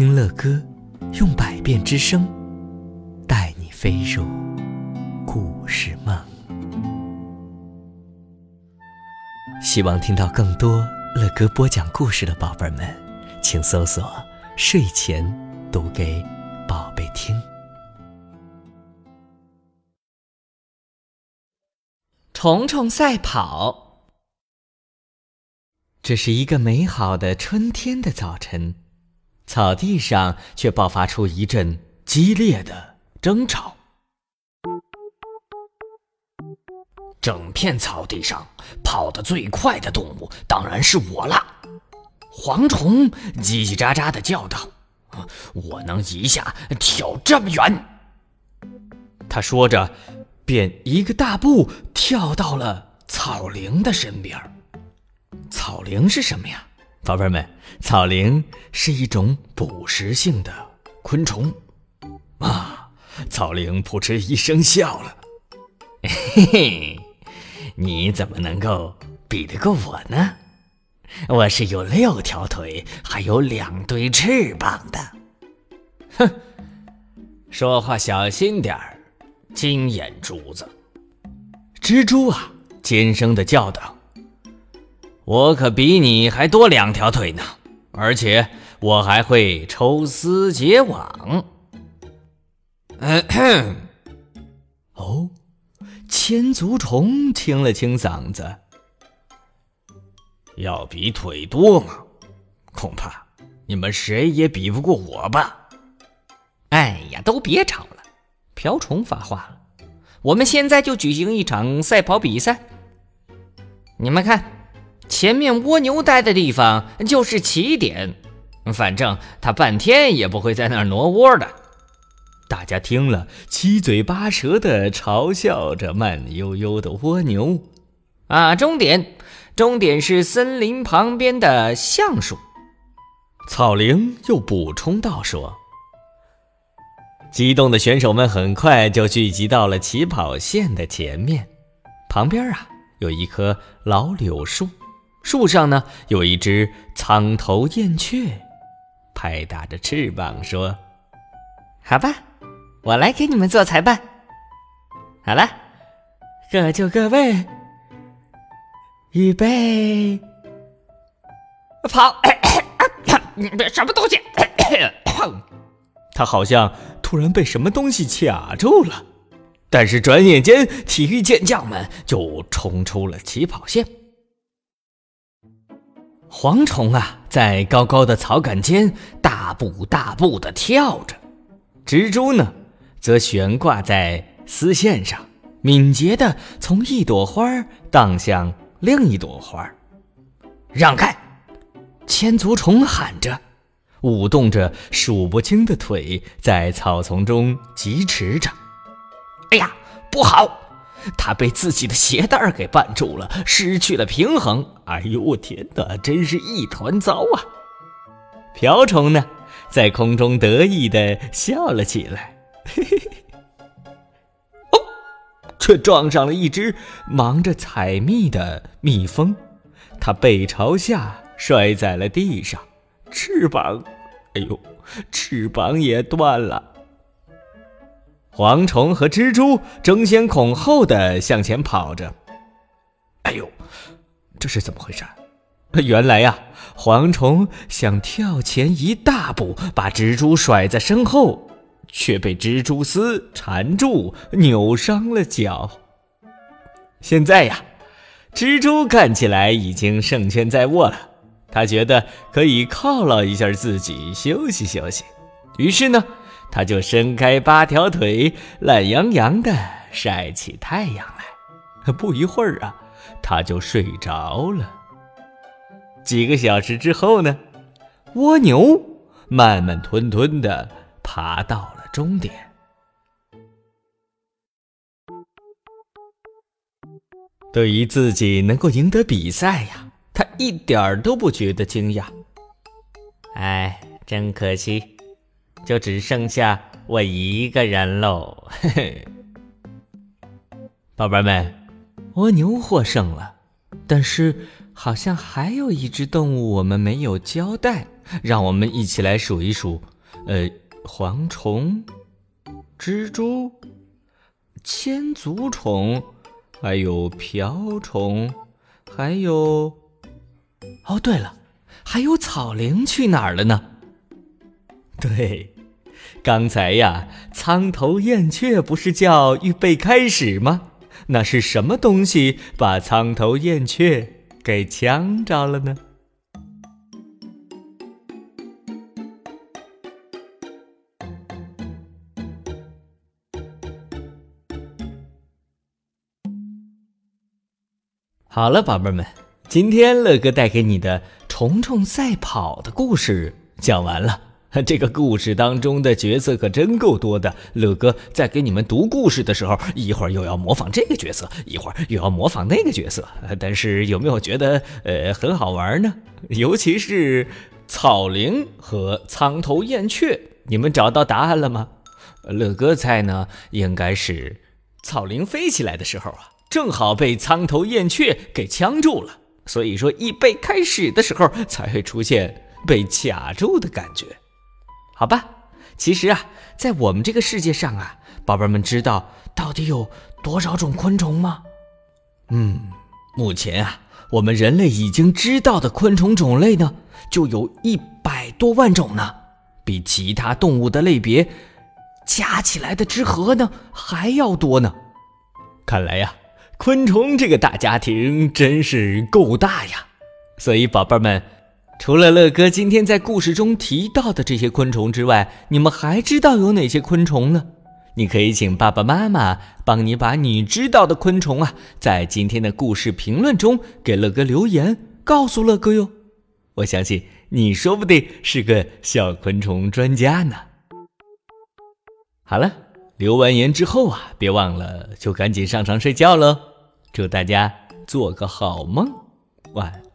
听乐歌，用百变之声，带你飞入故事梦。希望听到更多乐哥播讲故事的宝贝们，请搜索“睡前读给宝贝听”。虫虫赛跑。这是一个美好的春天的早晨。草地上却爆发出一阵激烈的争吵。整片草地上跑得最快的动物当然是我了。蝗虫叽叽喳喳地叫道：“我能一下跳这么远。”他说着，便一个大步跳到了草灵的身边。草灵是什么呀？宝贝们，草蛉是一种捕食性的昆虫。啊，草蛉扑哧一声笑了：“嘿嘿，你怎么能够比得过我呢？我是有六条腿，还有两对翅膀的。”哼，说话小心点儿，金眼珠子。蜘蛛啊，尖声的叫道。我可比你还多两条腿呢，而且我还会抽丝结网。哦，千足虫清了清嗓子，要比腿多吗？恐怕你们谁也比不过我吧。哎呀，都别吵了！瓢虫发话了，我们现在就举行一场赛跑比赛。你们看。前面蜗牛待的地方就是起点，反正它半天也不会在那儿挪窝的。大家听了，七嘴八舌的嘲笑着慢悠悠的蜗牛。啊，终点，终点是森林旁边的橡树。草灵又补充道：“说，激动的选手们很快就聚集到了起跑线的前面，旁边啊有一棵老柳树。”树上呢，有一只苍头燕雀，拍打着翅膀说：“好吧，我来给你们做裁判。好了，各就各位，预备，跑！什么东西？他好像突然被什么东西卡住了，但是转眼间，体育健将们就冲出了起跑线。蝗虫啊，在高高的草杆间大步大步地跳着；蜘蛛呢，则悬挂在丝线上，敏捷地从一朵花荡向另一朵花。让开！千足虫喊着，舞动着数不清的腿，在草丛中疾驰着。哎呀，不好！他被自己的鞋带给绊住了，失去了平衡。哎呦，我天哪，真是一团糟啊！瓢虫呢，在空中得意的笑了起来，嘿嘿嘿。哦，却撞上了一只忙着采蜜的蜜蜂，它背朝下摔在了地上，翅膀，哎呦，翅膀也断了。蝗虫和蜘蛛争先恐后的向前跑着。哎呦，这是怎么回事？原来呀，蝗虫想跳前一大步，把蜘蛛甩在身后，却被蜘蛛丝缠住，扭伤了脚。现在呀，蜘蛛看起来已经胜券在握了，他觉得可以犒劳一下自己，休息休息。于是呢。他就伸开八条腿，懒洋洋地晒起太阳来。不一会儿啊，他就睡着了。几个小时之后呢，蜗牛慢慢吞吞地爬到了终点。对于自己能够赢得比赛呀，他一点儿都不觉得惊讶。哎，真可惜。就只剩下我一个人喽，嘿 嘿。宝贝们，蜗牛获胜了，但是好像还有一只动物我们没有交代，让我们一起来数一数，呃，蝗虫、蜘蛛、千足虫，还有瓢虫，还有……哦，对了，还有草蛉去哪儿了呢？对，刚才呀，苍头燕雀不是叫预备开始吗？那是什么东西把苍头燕雀给呛着了呢？好了，宝贝们，今天乐哥带给你的虫虫赛跑的故事讲完了。这个故事当中的角色可真够多的。乐哥在给你们读故事的时候，一会儿又要模仿这个角色，一会儿又要模仿那个角色。但是有没有觉得呃很好玩呢？尤其是草蛉和苍头燕雀，你们找到答案了吗？乐哥猜呢，应该是草蛉飞起来的时候啊。正好被苍头燕雀给呛住了，所以说一被开始的时候才会出现被卡住的感觉，好吧？其实啊，在我们这个世界上啊，宝贝们知道到底有多少种昆虫吗？嗯，目前啊，我们人类已经知道的昆虫种类呢，就有一百多万种呢，比其他动物的类别加起来的之和呢还要多呢。看来呀。昆虫这个大家庭真是够大呀，所以宝贝们，除了乐哥今天在故事中提到的这些昆虫之外，你们还知道有哪些昆虫呢？你可以请爸爸妈妈帮你把你知道的昆虫啊，在今天的故事评论中给乐哥留言，告诉乐哥哟。我相信你说不定是个小昆虫专家呢。好了，留完言之后啊，别忘了就赶紧上床睡觉喽。祝大家做个好梦，晚安。